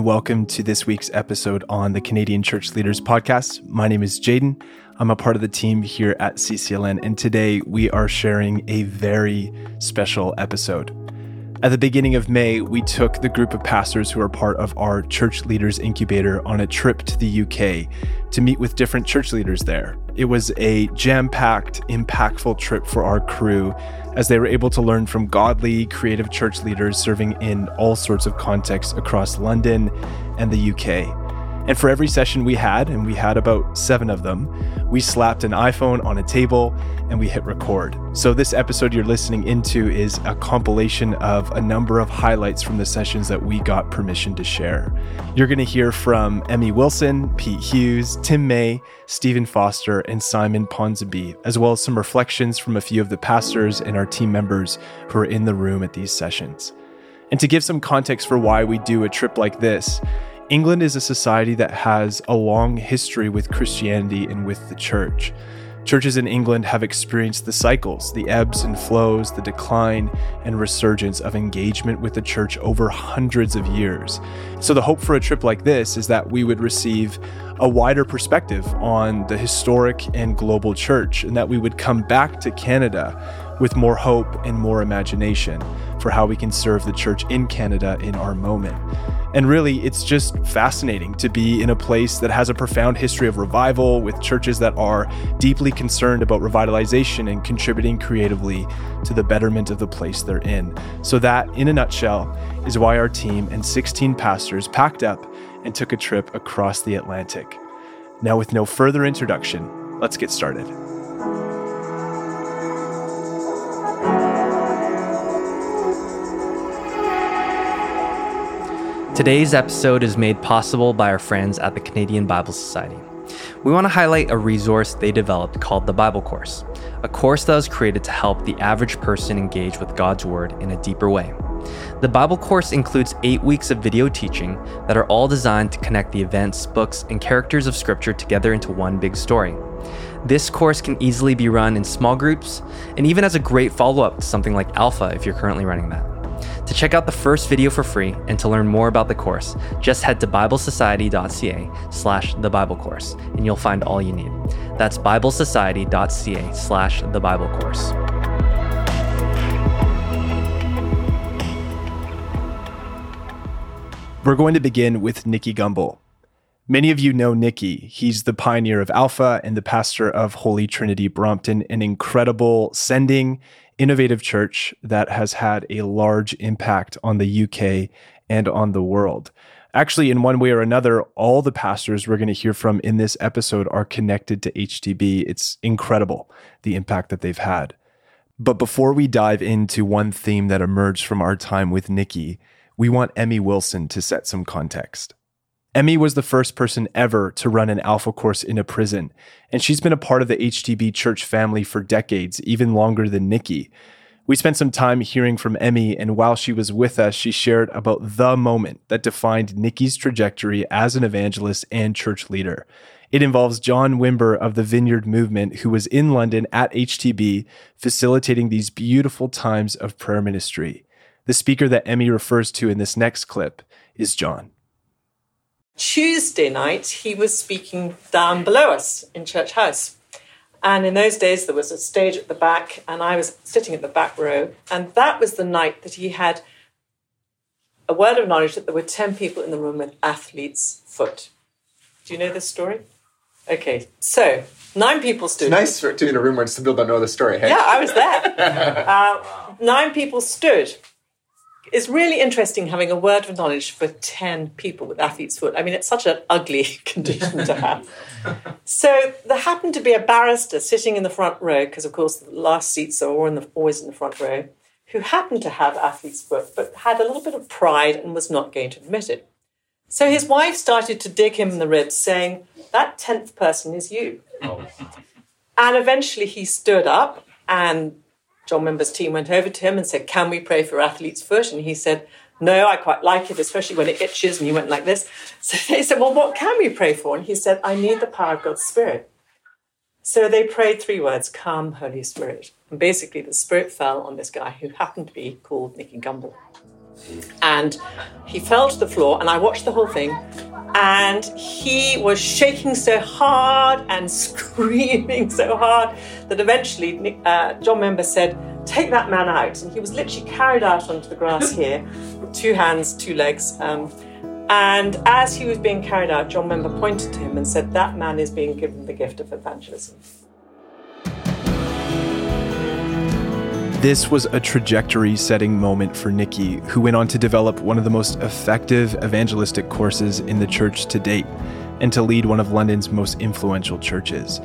and welcome to this week's episode on the Canadian Church Leaders Podcast. My name is Jaden. I'm a part of the team here at CCLN, and today we are sharing a very special episode. At the beginning of May, we took the group of pastors who are part of our Church Leaders Incubator on a trip to the UK to meet with different church leaders there. It was a jam packed, impactful trip for our crew as they were able to learn from godly, creative church leaders serving in all sorts of contexts across London and the UK. And for every session we had, and we had about seven of them, we slapped an iPhone on a table and we hit record. So, this episode you're listening into is a compilation of a number of highlights from the sessions that we got permission to share. You're going to hear from Emmy Wilson, Pete Hughes, Tim May, Stephen Foster, and Simon Ponsonby, as well as some reflections from a few of the pastors and our team members who are in the room at these sessions. And to give some context for why we do a trip like this, England is a society that has a long history with Christianity and with the church. Churches in England have experienced the cycles, the ebbs and flows, the decline and resurgence of engagement with the church over hundreds of years. So, the hope for a trip like this is that we would receive a wider perspective on the historic and global church, and that we would come back to Canada with more hope and more imagination for how we can serve the church in Canada in our moment. And really, it's just fascinating to be in a place that has a profound history of revival with churches that are deeply concerned about revitalization and contributing creatively to the betterment of the place they're in. So, that, in a nutshell, is why our team and 16 pastors packed up and took a trip across the Atlantic. Now, with no further introduction, let's get started. Today's episode is made possible by our friends at the Canadian Bible Society. We want to highlight a resource they developed called the Bible Course, a course that was created to help the average person engage with God's Word in a deeper way. The Bible course includes eight weeks of video teaching that are all designed to connect the events, books, and characters of Scripture together into one big story. This course can easily be run in small groups and even as a great follow up to something like Alpha if you're currently running that. To check out the first video for free and to learn more about the course, just head to biblesociety.ca slash the Bible course and you'll find all you need. That's biblesociety.ca slash the Bible course. We're going to begin with Nicky Gumbel. Many of you know Nicky. He's the pioneer of Alpha and the pastor of Holy Trinity Brompton, an incredible sending innovative church that has had a large impact on the UK and on the world. Actually, in one way or another, all the pastors we're going to hear from in this episode are connected to HTB. It's incredible the impact that they've had. But before we dive into one theme that emerged from our time with Nicky, we want Emmy Wilson to set some context. Emmy was the first person ever to run an alpha course in a prison, and she's been a part of the HTB church family for decades, even longer than Nicky. We spent some time hearing from Emmy, and while she was with us, she shared about the moment that defined Nicky's trajectory as an evangelist and church leader. It involves John Wimber of the Vineyard Movement, who was in London at HTB, facilitating these beautiful times of prayer ministry. The speaker that Emmy refers to in this next clip is John. Tuesday night, he was speaking down below us in Church House. And in those days, there was a stage at the back, and I was sitting at the back row. And that was the night that he had a word of knowledge that there were 10 people in the room with athlete's foot. Do you know this story? Okay, so nine people stood. It's nice for, to be in a room where people don't know the story, hey? Yeah, I was there. uh, nine people stood it's really interesting having a word of knowledge for 10 people with athlete's foot. I mean, it's such an ugly condition to have. so there happened to be a barrister sitting in the front row, because of course the last seats are always in the front row, who happened to have athlete's foot, but had a little bit of pride and was not going to admit it. So his wife started to dig him in the ribs, saying, That 10th person is you. Oh. And eventually he stood up and John Wimber's team went over to him and said, Can we pray for athlete's foot? And he said, No, I quite like it, especially when it itches. And he went like this. So they said, Well, what can we pray for? And he said, I need the power of God's Spirit. So they prayed three words Come, Holy Spirit. And basically, the Spirit fell on this guy who happened to be called Nicky Gumbel. And he fell to the floor, and I watched the whole thing. And he was shaking so hard and screaming so hard that eventually uh, John Wimber said, Take that man out. And he was literally carried out onto the grass here, two hands, two legs. Um, and as he was being carried out, John Wimber pointed to him and said, That man is being given the gift of evangelism. This was a trajectory setting moment for Nicky, who went on to develop one of the most effective evangelistic courses in the church to date and to lead one of London's most influential churches.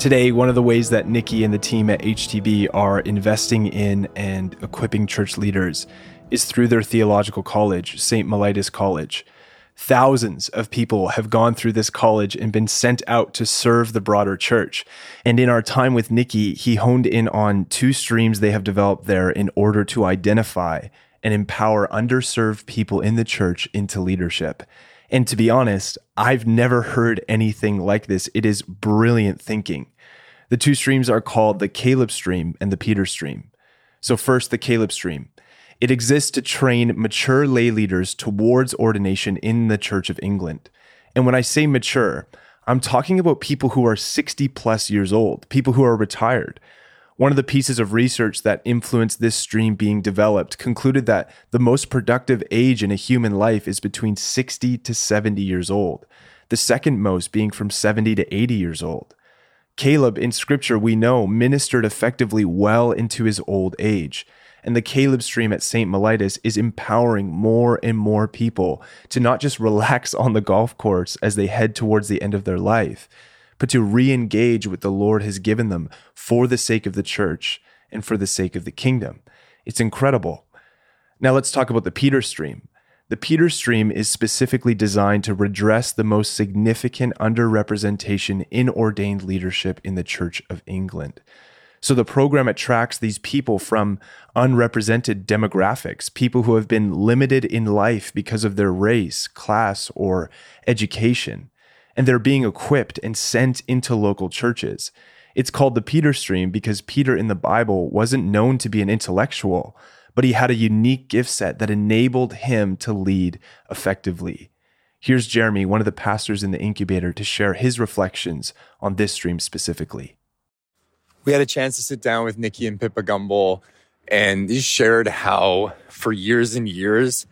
Today, one of the ways that Nicky and the team at HTB are investing in and equipping church leaders is through their theological college, St. Mellitus College. Thousands of people have gone through this college and been sent out to serve the broader church. And in our time with Nicky, he honed in on two streams they have developed there in order to identify and empower underserved people in the church into leadership. And to be honest, I've never heard anything like this. It is brilliant thinking. The two streams are called the Caleb stream and the Peter stream. So, first, the Caleb stream. It exists to train mature lay leaders towards ordination in the Church of England. And when I say mature, I'm talking about people who are 60 plus years old, people who are retired. One of the pieces of research that influenced this stream being developed concluded that the most productive age in a human life is between 60 to 70 years old, the second most being from 70 to 80 years old. Caleb, in scripture, we know, ministered effectively well into his old age. And the Caleb stream at St. Mellitus is empowering more and more people to not just relax on the golf course as they head towards the end of their life, but to re engage what the Lord has given them for the sake of the church and for the sake of the kingdom. It's incredible. Now let's talk about the Peter stream. The Peter stream is specifically designed to redress the most significant underrepresentation in ordained leadership in the Church of England. So the program attracts these people from unrepresented demographics, people who have been limited in life because of their race, class, or education. And they're being equipped and sent into local churches. It's called the Peter stream because Peter in the Bible wasn't known to be an intellectual, but he had a unique gift set that enabled him to lead effectively. Here's Jeremy, one of the pastors in the incubator, to share his reflections on this stream specifically we had a chance to sit down with Nicky and Pippa Gumbel, and they shared how for years and years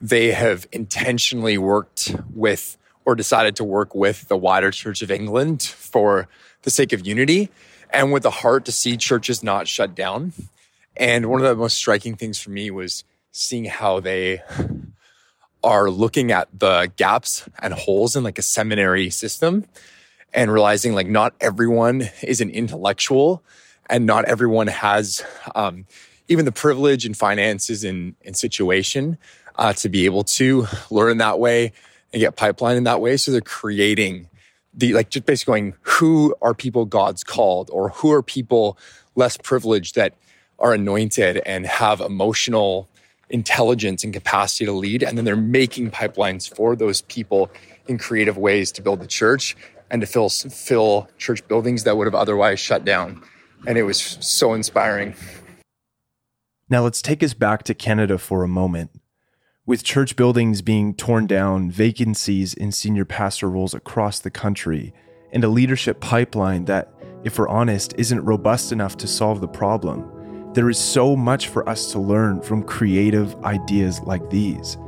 they have intentionally worked with or decided to work with the wider Church of England for the sake of unity and with the heart to see churches not shut down. And one of the most striking things for me was seeing how they are looking at the gaps and holes in like a seminary system and realizing like not everyone is an intellectual and not everyone has um, even the privilege and finances and, and situation uh, to be able to learn that way and get pipeline in that way. So they're creating the like just basically going, who are people God's called or who are people less privileged that are anointed and have emotional intelligence and capacity to lead. And then they're making pipelines for those people in creative ways to build the church and to fill fill church buildings that would have otherwise shut down. And it was so inspiring. Now let's take us back to Canada for a moment. With church buildings being torn down, vacancies in senior pastor roles across the country, and a leadership pipeline that, if we're honest, isn't robust enough to solve the problem, there is so much for us to learn from creative ideas like these.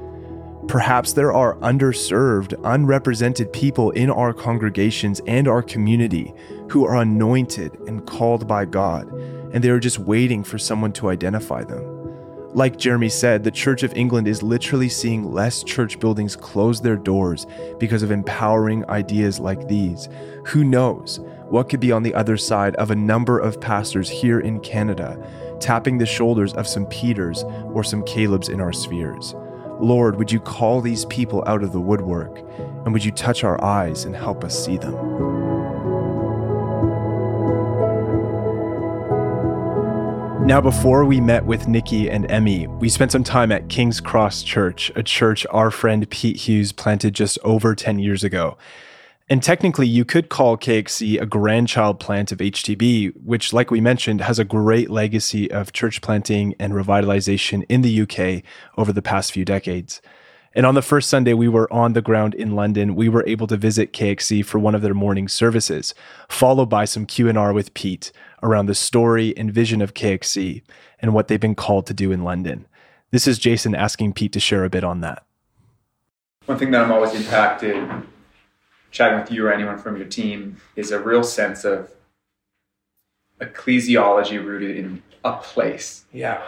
Perhaps there are underserved, unrepresented people in our congregations and our community who are anointed and called by God, and they are just waiting for someone to identify them. Like Jeremy said, the Church of England is literally seeing less church buildings close their doors because of empowering ideas like these. Who knows what could be on the other side of a number of pastors here in Canada, tapping the shoulders of some Peters or some Calebs in our spheres? Lord, would you call these people out of the woodwork and would you touch our eyes and help us see them? Now, before we met with Nicky and Emmy, we spent some time at King's Cross Church, a church our friend Pete Hughes planted just over 10 years ago. And technically, you could call KXC a grandchild plant of HTB, which, like we mentioned, has a great legacy of church planting and revitalization in the UK over the past few decades. And on the first Sunday we were on the ground in London, we were able to visit KXC for one of their morning services, followed by some Q&R with Pete around the story and vision of KXC and what they've been called to do in London. This is Jason asking Pete to share a bit on that. One thing that I'm always impacted chatting with you or anyone from your team is a real sense of ecclesiology rooted in a place. Yeah.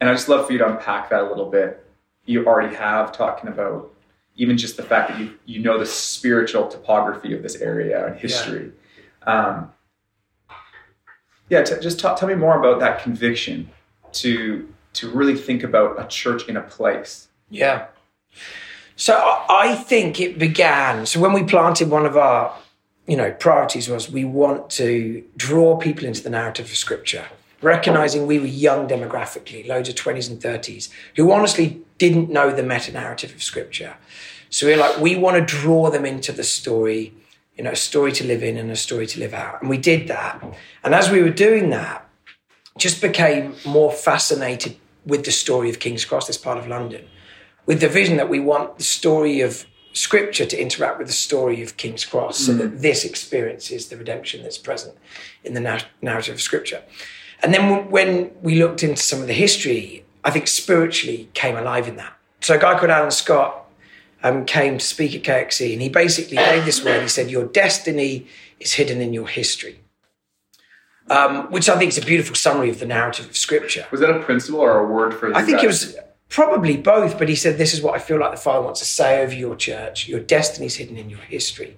And I just love for you to unpack that a little bit. You already have talking about even just the fact that you you know the spiritual topography of this area and history. Yeah, um, yeah t- just talk, tell me more about that conviction to to really think about a church in a place. Yeah. So I think it began. So when we planted, one of our, you know, priorities was we want to draw people into the narrative of Scripture, recognizing we were young demographically, loads of twenties and thirties, who honestly didn't know the meta narrative of Scripture. So we're like, we want to draw them into the story, you know, a story to live in and a story to live out, and we did that. And as we were doing that, just became more fascinated with the story of King's Cross, this part of London with the vision that we want the story of scripture to interact with the story of King's Cross mm. so that mm. this experiences the redemption that's present in the narrative of scripture. And then when we looked into some of the history, I think spiritually came alive in that. So a guy called Alan Scott um, came to speak at KXC and he basically gave this word. He said, Your destiny is hidden in your history. Um, which I think is a beautiful summary of the narrative of Scripture. Was that a principle or a word for? I think it was Probably both, but he said, This is what I feel like the Father wants to say over your church. Your destiny is hidden in your history.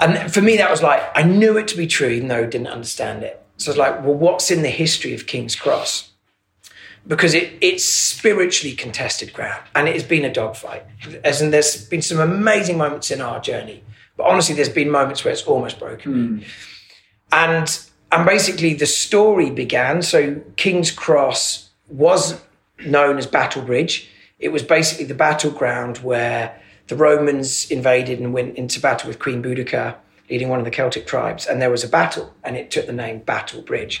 And for me, that was like, I knew it to be true, even though I didn't understand it. So I was like, Well, what's in the history of King's Cross? Because it, it's spiritually contested ground and it has been a dogfight. As in, there's been some amazing moments in our journey, but honestly, there's been moments where it's almost broken. Mm. And and basically, the story began. So King's Cross was known as Battle Bridge. It was basically the battleground where the Romans invaded and went into battle with Queen Boudicca, leading one of the Celtic tribes. And there was a battle, and it took the name Battle Bridge.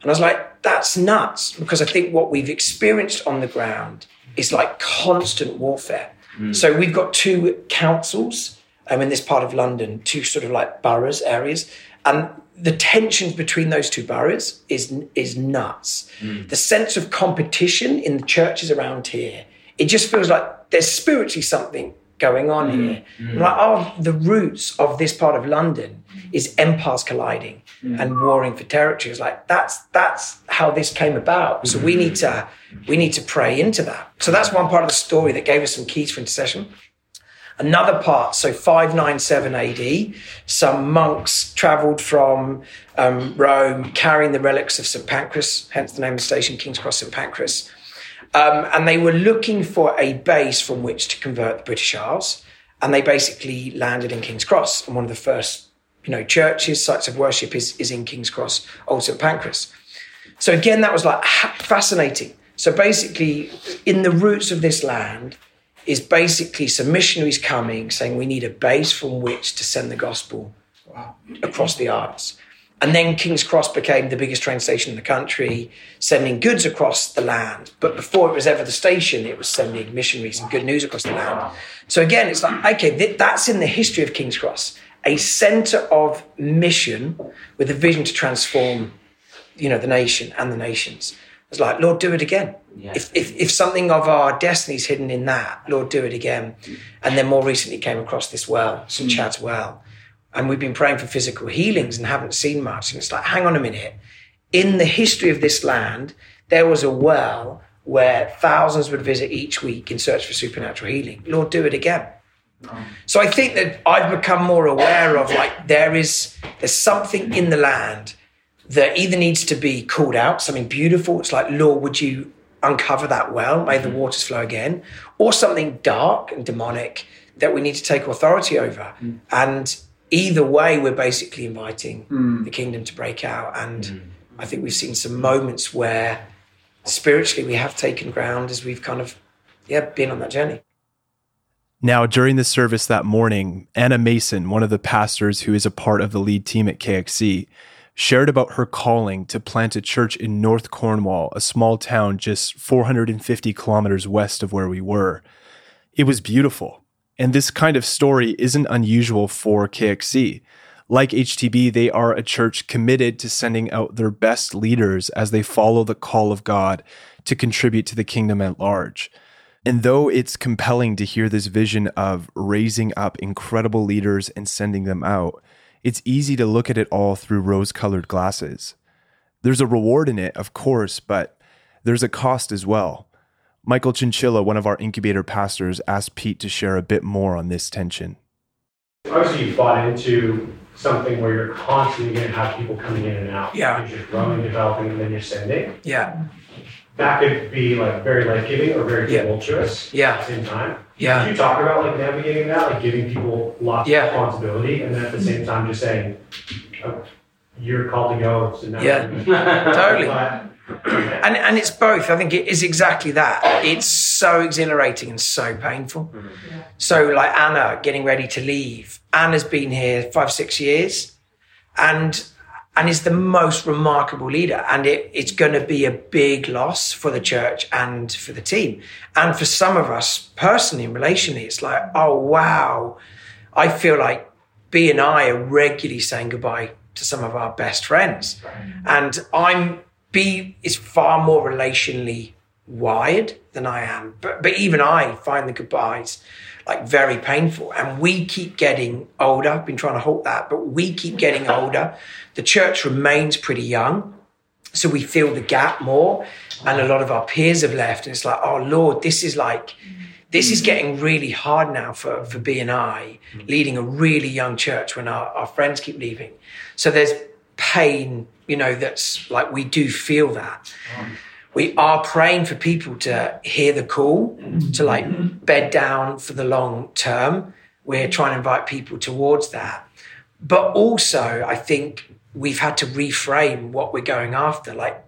And I was like, that's nuts, because I think what we've experienced on the ground is like constant warfare. Mm. So we've got two councils um, in this part of London, two sort of like boroughs, areas. And the tensions between those two boroughs is is nuts. Mm. The sense of competition in the churches around here, it just feels like there's spiritually something going on mm. here. Mm. Like, oh, the roots of this part of London is empires colliding mm. and warring for territory. It's like that's that's how this came about. So we need to we need to pray into that. So that's one part of the story that gave us some keys for intercession. Another part, so 597 AD, some monks travelled from um, Rome carrying the relics of St. Pancras, hence the name of the station, King's Cross St. Pancras. Um, and they were looking for a base from which to convert the British Isles. And they basically landed in King's Cross. And one of the first you know, churches, sites of worship is, is in King's Cross, Old St. Pancras. So again, that was like fascinating. So basically, in the roots of this land, is basically some missionaries coming saying we need a base from which to send the gospel across the Isles. And then King's Cross became the biggest train station in the country, sending goods across the land. But before it was ever the station, it was sending missionaries and good news across the land. So again, it's like, okay, that's in the history of King's Cross, a center of mission with a vision to transform, you know, the nation and the nations. It's like, Lord, do it again. Yeah. If, if, if something of our destiny is hidden in that, Lord, do it again. And then more recently came across this well, St. Mm. Chad's well. And we've been praying for physical healings and haven't seen much. And it's like, hang on a minute. In the history of this land, there was a well where thousands would visit each week in search for supernatural healing. Lord, do it again. So I think that I've become more aware of like there is there's something in the land that either needs to be called out, something beautiful. It's like, Lord, would you uncover that well? May the mm-hmm. waters flow again. Or something dark and demonic that we need to take authority over. Mm. And either way, we're basically inviting mm. the kingdom to break out. And mm. I think we've seen some moments where spiritually we have taken ground as we've kind of, yeah, been on that journey. Now, during the service that morning, Anna Mason, one of the pastors who is a part of the lead team at KXC, shared about her calling to plant a church in North Cornwall, a small town just 450 kilometers west of where we were. It was beautiful. And this kind of story isn't unusual for KXC. Like HTB, they are a church committed to sending out their best leaders as they follow the call of God to contribute to the kingdom at large. And though it's compelling to hear this vision of raising up incredible leaders and sending them out, it's easy to look at it all through rose colored glasses. There's a reward in it, of course, but there's a cost as well. Michael Chinchilla, one of our incubator pastors, asked Pete to share a bit more on this tension. Obviously, you bought into something where you're constantly going to have people coming in and out. Yeah. You're just growing, developing, and then you're sending. Yeah. That could be like very life giving or very Yeah. tumultuous Yeah. at the same time. Yeah. Did you talk about like navigating that, like giving people lots Yeah. of responsibility, and then at the same time just saying, oh, "You're called to go." So now Yeah. Totally. But- And and it's both. I think it is exactly that. It's so exhilarating and so painful. Mm-hmm. Yeah. So like Anna getting ready to leave. Anna's been here five, six years and and is the most remarkable leader. And it, it's going to be a big loss for the church and for the team. And for some of us personally and relationally, it's like, oh wow. I feel like B and I are regularly saying goodbye to some of our best friends. And I'm B is far more relationally wired than I am. But but even I find the goodbyes like very painful. And we keep getting older. I've been trying to halt that, but we keep getting older. The church remains pretty young. So we feel the gap more. And a lot of our peers have left. And it's like, oh Lord, this is like this is getting really hard now for, for B and I, leading a really young church when our, our friends keep leaving. So there's pain, you know, that's like we do feel that. Um, We are praying for people to hear the call, to like bed down for the long term. We're trying to invite people towards that. But also, I think we've had to reframe what we're going after. Like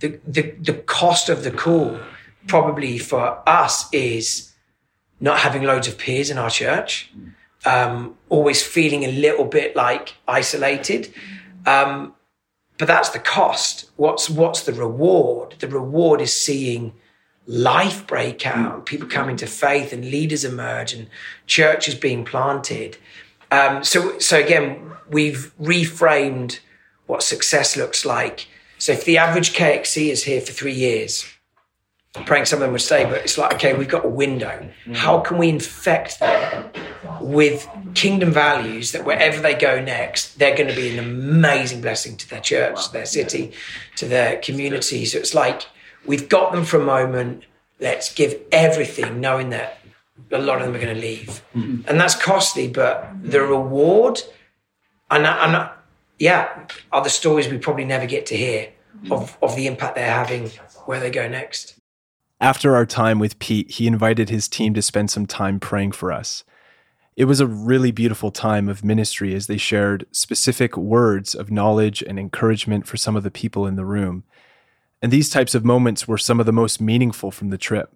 the, the, the cost of the call probably for us is not having loads of peers in our church, um, always feeling a little bit like isolated. Um, but that's the cost. What's what's the reward? The reward is seeing life break out, people coming to faith, and leaders emerge, and churches being planted. Um, so so again, we've reframed what success looks like. So if the average KXC is here for three years, praying some of them would stay, but it's like, okay, we've got a window. Mm. How can we infect them with kingdom values that wherever they go next, they're going to be an amazing blessing to their church, to their city, to their community. So it's like we've got them for a moment. Let's give everything, knowing that a lot of them are going to leave, mm-hmm. and that's costly. But the reward, and and yeah, are the stories we probably never get to hear of of the impact they're having where they go next. After our time with Pete, he invited his team to spend some time praying for us. It was a really beautiful time of ministry as they shared specific words of knowledge and encouragement for some of the people in the room. And these types of moments were some of the most meaningful from the trip.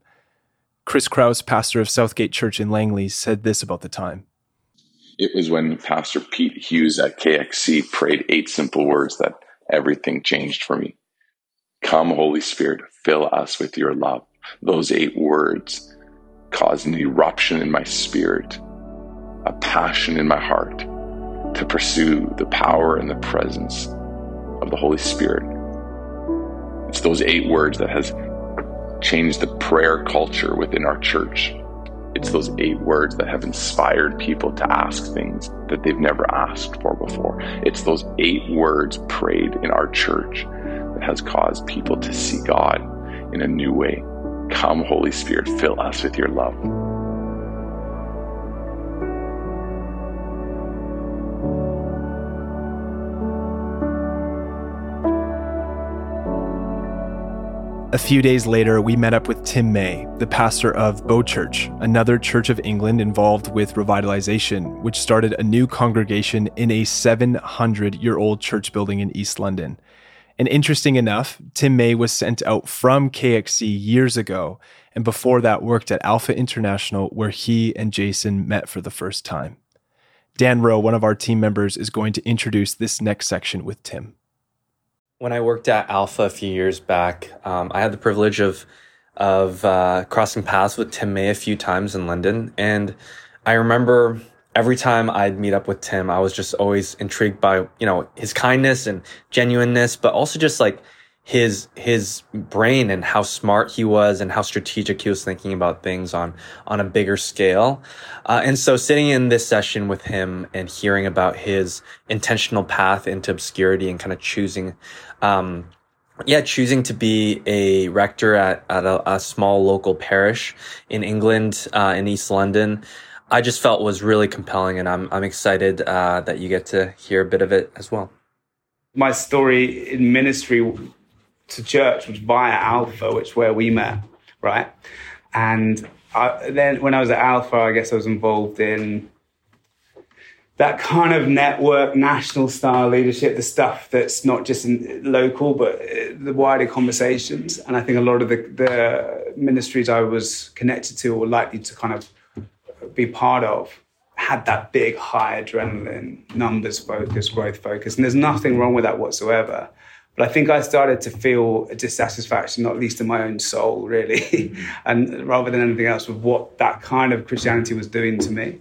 Chris Kraus, pastor of Southgate Church in Langley, said this about the time. It was when Pastor Pete Hughes at KXC prayed eight simple words that everything changed for me. Come, Holy Spirit, fill us with your love. Those eight words caused an eruption in my spirit, a passion in my heart to pursue the power and the presence of the Holy Spirit. It's those eight words that has changed the prayer culture within our church. It's those eight words that have inspired people to ask things that they've never asked for before. It's those eight words prayed in our church that has caused people to see God in a new way. Come, Holy Spirit, fill us with your love. A few days later, we met up with Tim May, the pastor of Bow Church, another church of England involved with revitalization, which started a new congregation in a 700 year old church building in East London. And interesting enough, Tim May was sent out from KXC years ago, and before that worked at Alpha International, where he and Jason met for the first time. Dan Rowe, one of our team members, is going to introduce this next section with Tim. When I worked at Alpha a few years back, um, I had the privilege of of uh, crossing paths with Tim May a few times in London, and I remember every time I'd meet up with Tim, I was just always intrigued by you know his kindness and genuineness, but also just like his his brain and how smart he was and how strategic he was thinking about things on on a bigger scale. Uh, and so sitting in this session with him and hearing about his intentional path into obscurity and kind of choosing um, yeah, choosing to be a rector at, at a, a small local parish in England, uh, in East London, I just felt was really compelling, and I'm I'm excited uh, that you get to hear a bit of it as well. My story in ministry to church was via Alpha, which where we met, right? And I, then when I was at Alpha, I guess I was involved in that kind of network, national style leadership, the stuff that's not just local, but uh, the wider conversations. And I think a lot of the, the ministries I was connected to or likely to kind of be part of had that big high adrenaline, numbers focus, growth focus. And there's nothing wrong with that whatsoever. But I think I started to feel a dissatisfaction, not least in my own soul, really, and rather than anything else, with what that kind of Christianity was doing to me.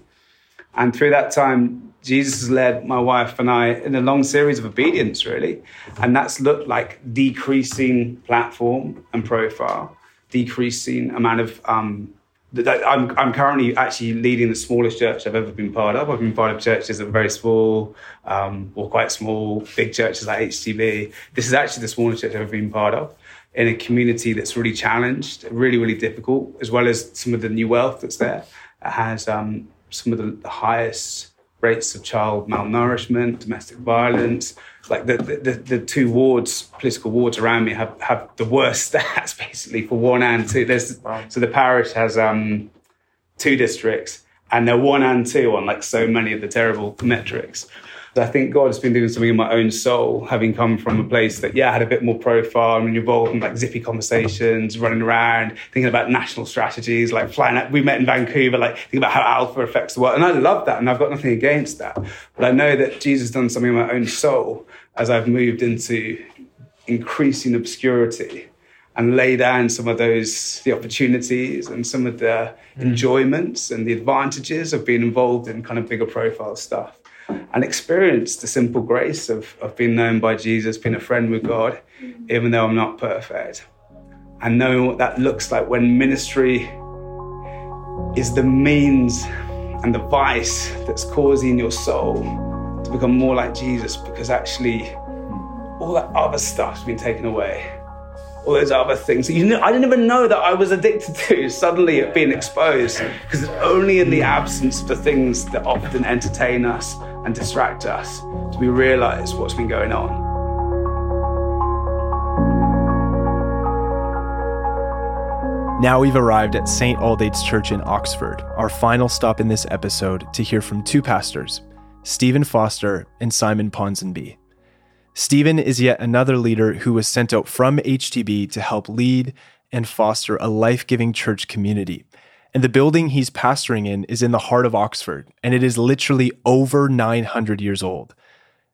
And through that time, Jesus led my wife and I in a long series of obedience, really. And that's looked like decreasing platform and profile, decreasing amount of um, I'm, I'm currently actually leading the smallest church I've ever been part of. I've been part of churches that are very small um, or quite small, big churches like HTB. This is actually the smallest church I've ever been part of in a community that's really challenged, really, really difficult, as well as some of the new wealth that's there. It has um, some of the highest rates of child malnourishment, domestic violence, like the, the, the, two wards, political wards around me have, have the worst stats basically for one and two. There's, wow. So the parish has um, two districts and they're one and two on like so many of the terrible metrics. I think God has been doing something in my own soul, having come from a place that, yeah, had a bit more profile and involved in like zippy conversations, running around, thinking about national strategies, like flying out. We met in Vancouver, like thinking about how alpha affects the world. And I love that. And I've got nothing against that. But I know that Jesus has done something in my own soul as I've moved into increasing obscurity and lay down some of those the opportunities and some of the mm. enjoyments and the advantages of being involved in kind of bigger profile stuff and experience the simple grace of, of being known by Jesus, being a friend with God, mm-hmm. even though I'm not perfect. And knowing what that looks like when ministry is the means and the vice that's causing your soul to become more like Jesus because actually all that other stuff's been taken away. All those other things. That you know, I didn't even know that I was addicted to suddenly being exposed because it's only in the absence of the things that often entertain us and distract us do we realize what's been going on. Now we've arrived at St. Aldate's Church in Oxford, our final stop in this episode to hear from two pastors, Stephen Foster and Simon Ponsonby. Stephen is yet another leader who was sent out from HTB to help lead and foster a life giving church community and the building he's pastoring in is in the heart of Oxford, and it is literally over 900 years old.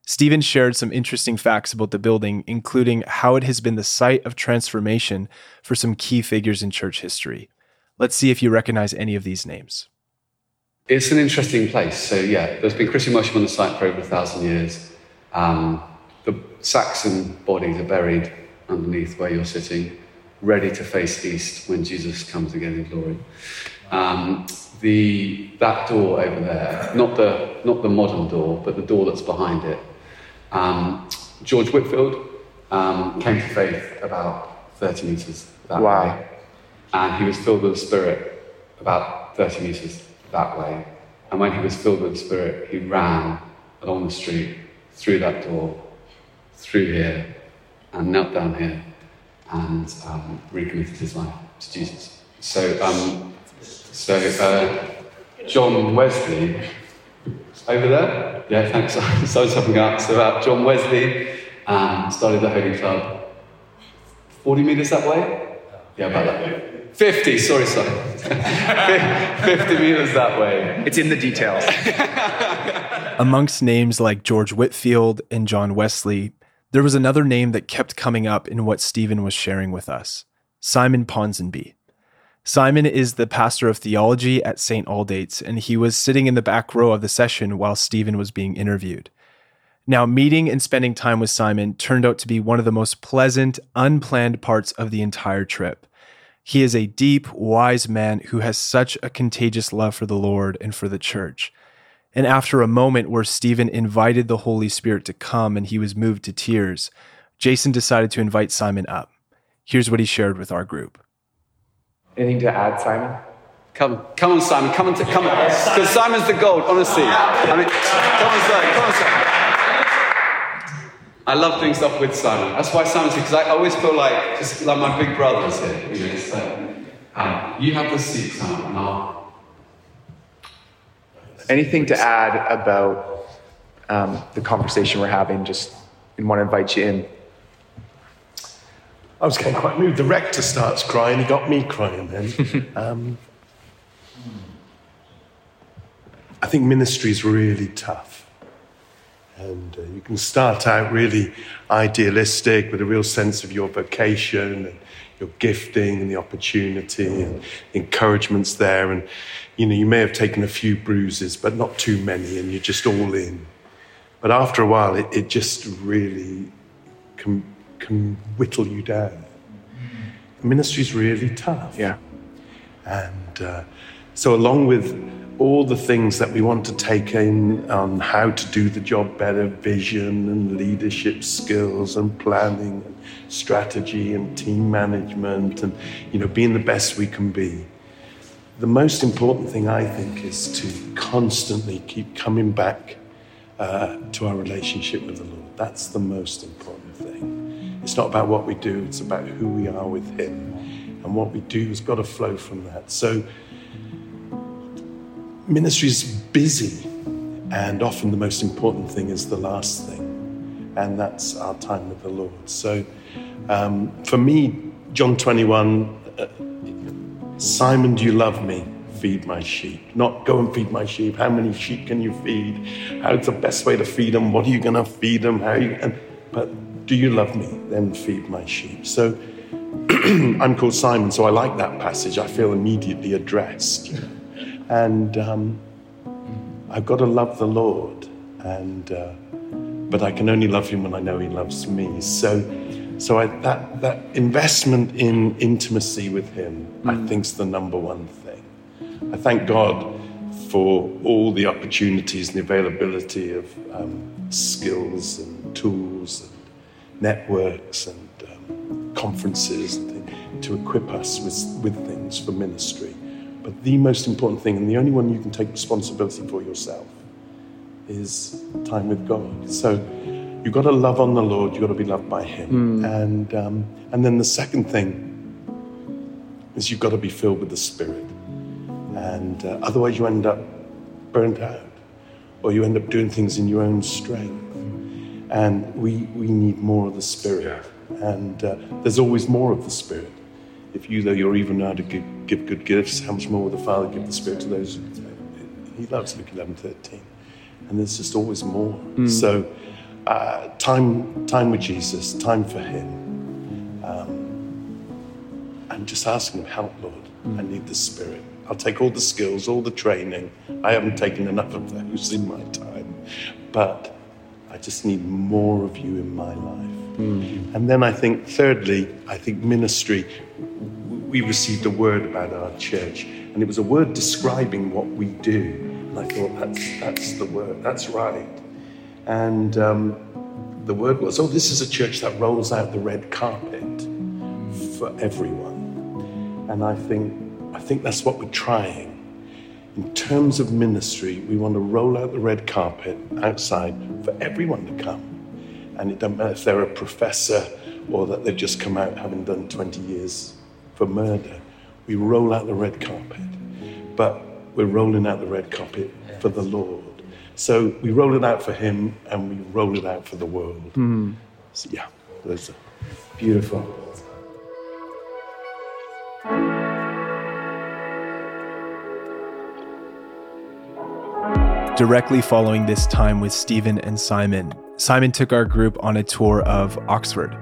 Stephen shared some interesting facts about the building, including how it has been the site of transformation for some key figures in church history. Let's see if you recognize any of these names. It's an interesting place. So, yeah, there's been Christian worship on the site for over a thousand years. Um, the Saxon bodies are buried underneath where you're sitting, ready to face east when Jesus comes again in glory. Um, the, that door over there, not the, not the modern door, but the door that's behind it. Um, George Whitefield um, came to faith about 30 metres that wow. way. And he was filled with the Spirit about 30 metres that way. And when he was filled with the Spirit, he ran along the street, through that door, through here, and knelt down here and um, recommitted his life to Jesus. So um, so, uh, John Wesley, over there? Yeah, thanks. Someone's helping out. So, about John Wesley, and started the Holy Club 40 meters that way? Yeah, about that. 50, sorry, sorry. 50 meters that way. It's in the details. Amongst names like George Whitefield and John Wesley, there was another name that kept coming up in what Stephen was sharing with us Simon Ponsonby. Simon is the pastor of theology at St. Aldate's, and he was sitting in the back row of the session while Stephen was being interviewed. Now, meeting and spending time with Simon turned out to be one of the most pleasant, unplanned parts of the entire trip. He is a deep, wise man who has such a contagious love for the Lord and for the church. And after a moment where Stephen invited the Holy Spirit to come and he was moved to tears, Jason decided to invite Simon up. Here's what he shared with our group. Anything to add, Simon? Come, come on, Simon. Come on, to, come on. Because Simon's the gold, honestly. I mean, come on, Simon. Come on, Simon. I love doing stuff with Simon. That's why Simon's here, because I always feel like, just like my big brother's here. You know, um, you have the seat, Simon, and I'll... Anything to add about um, the conversation we're having? Just want to invite you in. I was getting quite moved. The rector starts crying. He got me crying then. um, I think ministry is really tough. And uh, you can start out really idealistic with a real sense of your vocation and your gifting and the opportunity and the encouragement's there. And, you know, you may have taken a few bruises, but not too many, and you're just all in. But after a while, it, it just really can, can whittle you down. The ministry's really tough. Yeah. And uh, so, along with all the things that we want to take in on how to do the job better vision and leadership skills and planning and strategy and team management and you know being the best we can be the most important thing i think is to constantly keep coming back uh, to our relationship with the lord that's the most important it's not about what we do it's about who we are with him and what we do has got to flow from that so ministry is busy, and often the most important thing is the last thing, and that's our time with the Lord. So, um, for me, John 21, uh, Simon, do you love me? Feed my sheep. Not go and feed my sheep. How many sheep can you feed? How's the best way to feed them? What are you going to feed them? How you, but do you love me? Then feed my sheep. So, I'm called Simon, so I like that passage. I feel immediately addressed and um, I've got to love the Lord, and uh, but I can only love Him when I know He loves me. So, so I, that that investment in intimacy with Him, mm. I think, is the number one thing. I thank God for all the opportunities and the availability of um, skills and tools and networks and um, conferences and to equip us with, with things for ministry. But the most important thing, and the only one you can take responsibility for yourself, is time with God. So you've got to love on the Lord, you've got to be loved by Him. Mm. And, um, and then the second thing is you've got to be filled with the Spirit. And uh, otherwise, you end up burnt out, or you end up doing things in your own strength. And we, we need more of the Spirit. And uh, there's always more of the Spirit. If you, though you're even now to give, give good gifts, how much more will the Father give the Spirit to those He loves? Luke 11, 13. And there's just always more. Mm. So, uh, time, time with Jesus, time for Him. Um, and just asking Him, help, Lord. Mm. I need the Spirit. I'll take all the skills, all the training. I haven't taken enough of those in my time. But I just need more of you in my life. Mm. And then I think, thirdly, I think ministry. We received a word about our church, and it was a word describing what we do. And I thought, that's, that's the word, that's right. And um, the word was, oh, this is a church that rolls out the red carpet for everyone. And I think, I think that's what we're trying. In terms of ministry, we want to roll out the red carpet outside for everyone to come. And it doesn't matter if they're a professor or that they've just come out having done 20 years for murder. We roll out the red carpet, but we're rolling out the red carpet for the Lord. So we roll it out for Him and we roll it out for the world. Mm. So, yeah, are Beautiful. Directly following this time with Stephen and Simon, Simon took our group on a tour of Oxford.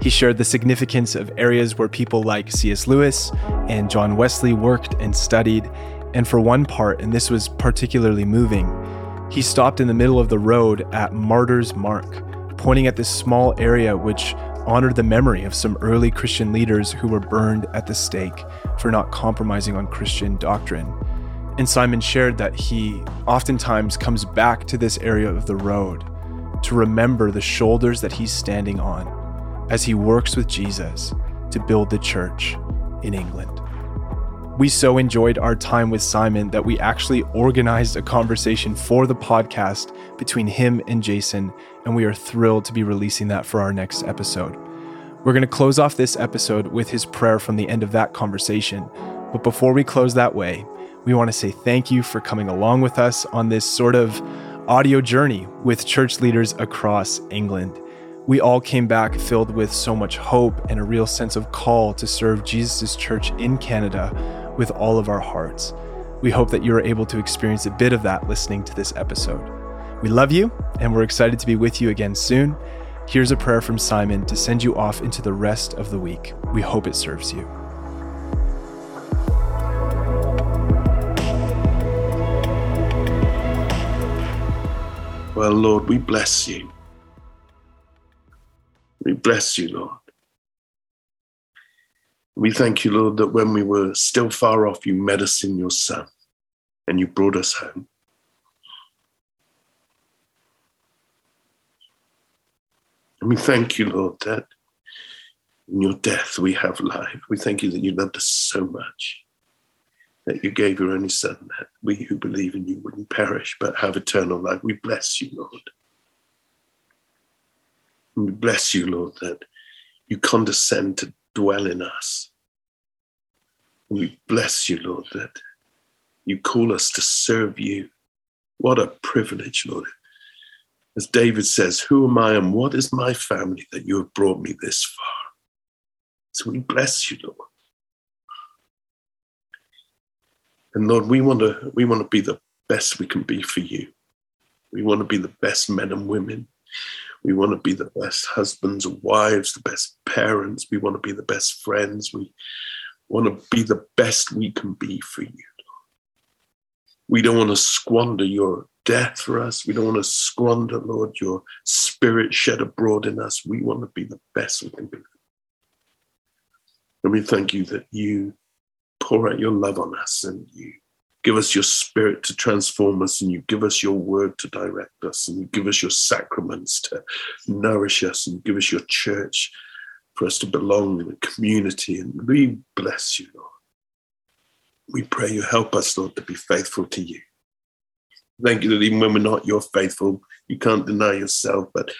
He shared the significance of areas where people like C.S. Lewis and John Wesley worked and studied. And for one part, and this was particularly moving, he stopped in the middle of the road at Martyr's Mark, pointing at this small area which honored the memory of some early Christian leaders who were burned at the stake for not compromising on Christian doctrine. And Simon shared that he oftentimes comes back to this area of the road to remember the shoulders that he's standing on as he works with Jesus to build the church in England. We so enjoyed our time with Simon that we actually organized a conversation for the podcast between him and Jason, and we are thrilled to be releasing that for our next episode. We're going to close off this episode with his prayer from the end of that conversation. But before we close that way, we want to say thank you for coming along with us on this sort of audio journey with church leaders across England. We all came back filled with so much hope and a real sense of call to serve Jesus' church in Canada with all of our hearts. We hope that you're able to experience a bit of that listening to this episode. We love you, and we're excited to be with you again soon. Here's a prayer from Simon to send you off into the rest of the week. We hope it serves you. Well, Lord, we bless you. We bless you, Lord. We thank you, Lord, that when we were still far off, you met us in your Son and you brought us home. And we thank you, Lord, that in your death we have life. We thank you that you loved us so much that you gave your only Son, that we who believe in you wouldn't perish but have eternal life. We bless you, Lord. And we bless you, Lord, that you condescend to dwell in us. And we bless you, Lord, that you call us to serve you. What a privilege, Lord. As David says, Who am I and what is my family that you have brought me this far? So we bless you, Lord. And Lord, we want to we want to be the best we can be for you. We want to be the best men and women. We want to be the best husbands and wives, the best parents. We want to be the best friends. We want to be the best we can be for you. We don't want to squander your death for us. We don't want to squander, Lord, your spirit shed abroad in us. We want to be the best we can be. And we thank you that you pour out your love on us and you give us your spirit to transform us and you give us your word to direct us and you give us your sacraments to nourish us and give us your church for us to belong in a community. And we bless you lord. We pray you help us lord to be faithful to you. Thank you that even when we're not you're faithful you can't deny yourself but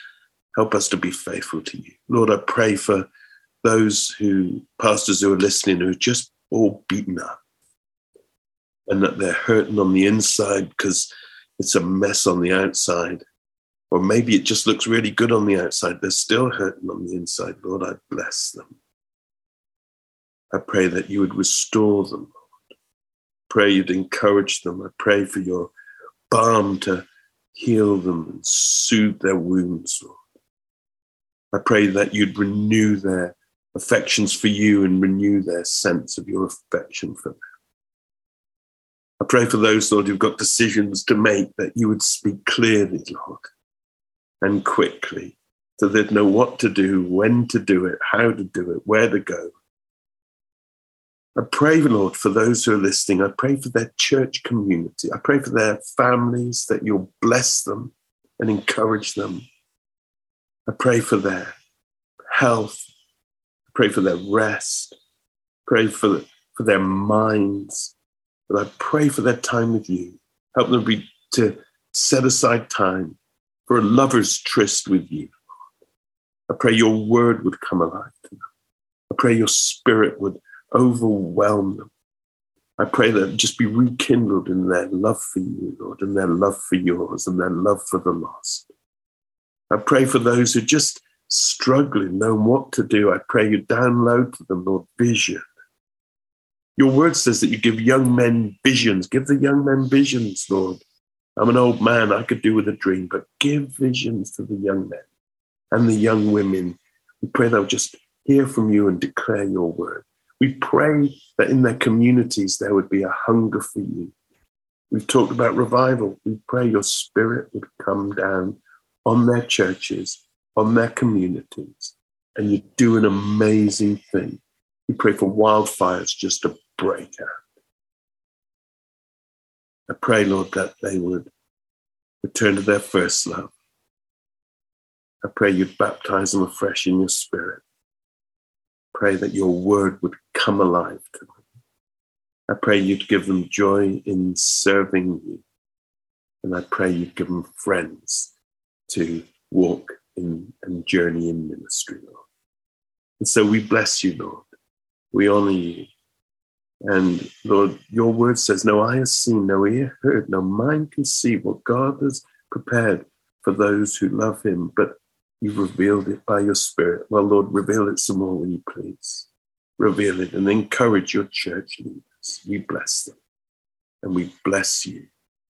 help us to be faithful to you. Lord i pray for those who pastors who are listening who are just all beaten up and that they're hurting on the inside because it's a mess on the outside. Or maybe it just looks really good on the outside. They're still hurting on the inside. Lord, I bless them. I pray that you would restore them, Lord. Pray you'd encourage them. I pray for your balm to heal them and soothe their wounds, Lord. I pray that you'd renew their affections for you and renew their sense of your affection for them. I pray for those, Lord, who've got decisions to make that you would speak clearly, Lord, and quickly, so they'd know what to do, when to do it, how to do it, where to go. I pray, Lord, for those who are listening. I pray for their church community. I pray for their families that you'll bless them and encourage them. I pray for their health pray for their rest, pray for, for their minds, but I pray for their time with you. Help them be, to set aside time for a lover's tryst with you. I pray your word would come alive to them. I pray your spirit would overwhelm them. I pray that just be rekindled in their love for you, Lord, and their love for yours and their love for the lost. I pray for those who just struggling, knowing what to do, I pray you download to them, Lord, vision. Your word says that you give young men visions. Give the young men visions, Lord. I'm an old man, I could do with a dream, but give visions to the young men and the young women. We pray they'll just hear from you and declare your word. We pray that in their communities there would be a hunger for you. We've talked about revival. We pray your spirit would come down on their churches, on their communities, and you do an amazing thing. We pray for wildfires just to break out. I pray, Lord, that they would return to their first love. I pray you'd baptize them afresh in your spirit. Pray that your word would come alive to them. I pray you'd give them joy in serving you. And I pray you'd give them friends to walk in and journey in ministry, Lord. And so we bless you, Lord. We honor you. And Lord, your word says, No eye has seen, no ear heard, no mind can see what God has prepared for those who love him. But you've revealed it by your spirit. Well, Lord, reveal it some more, will you please? Reveal it and encourage your church leaders. We bless them and we bless you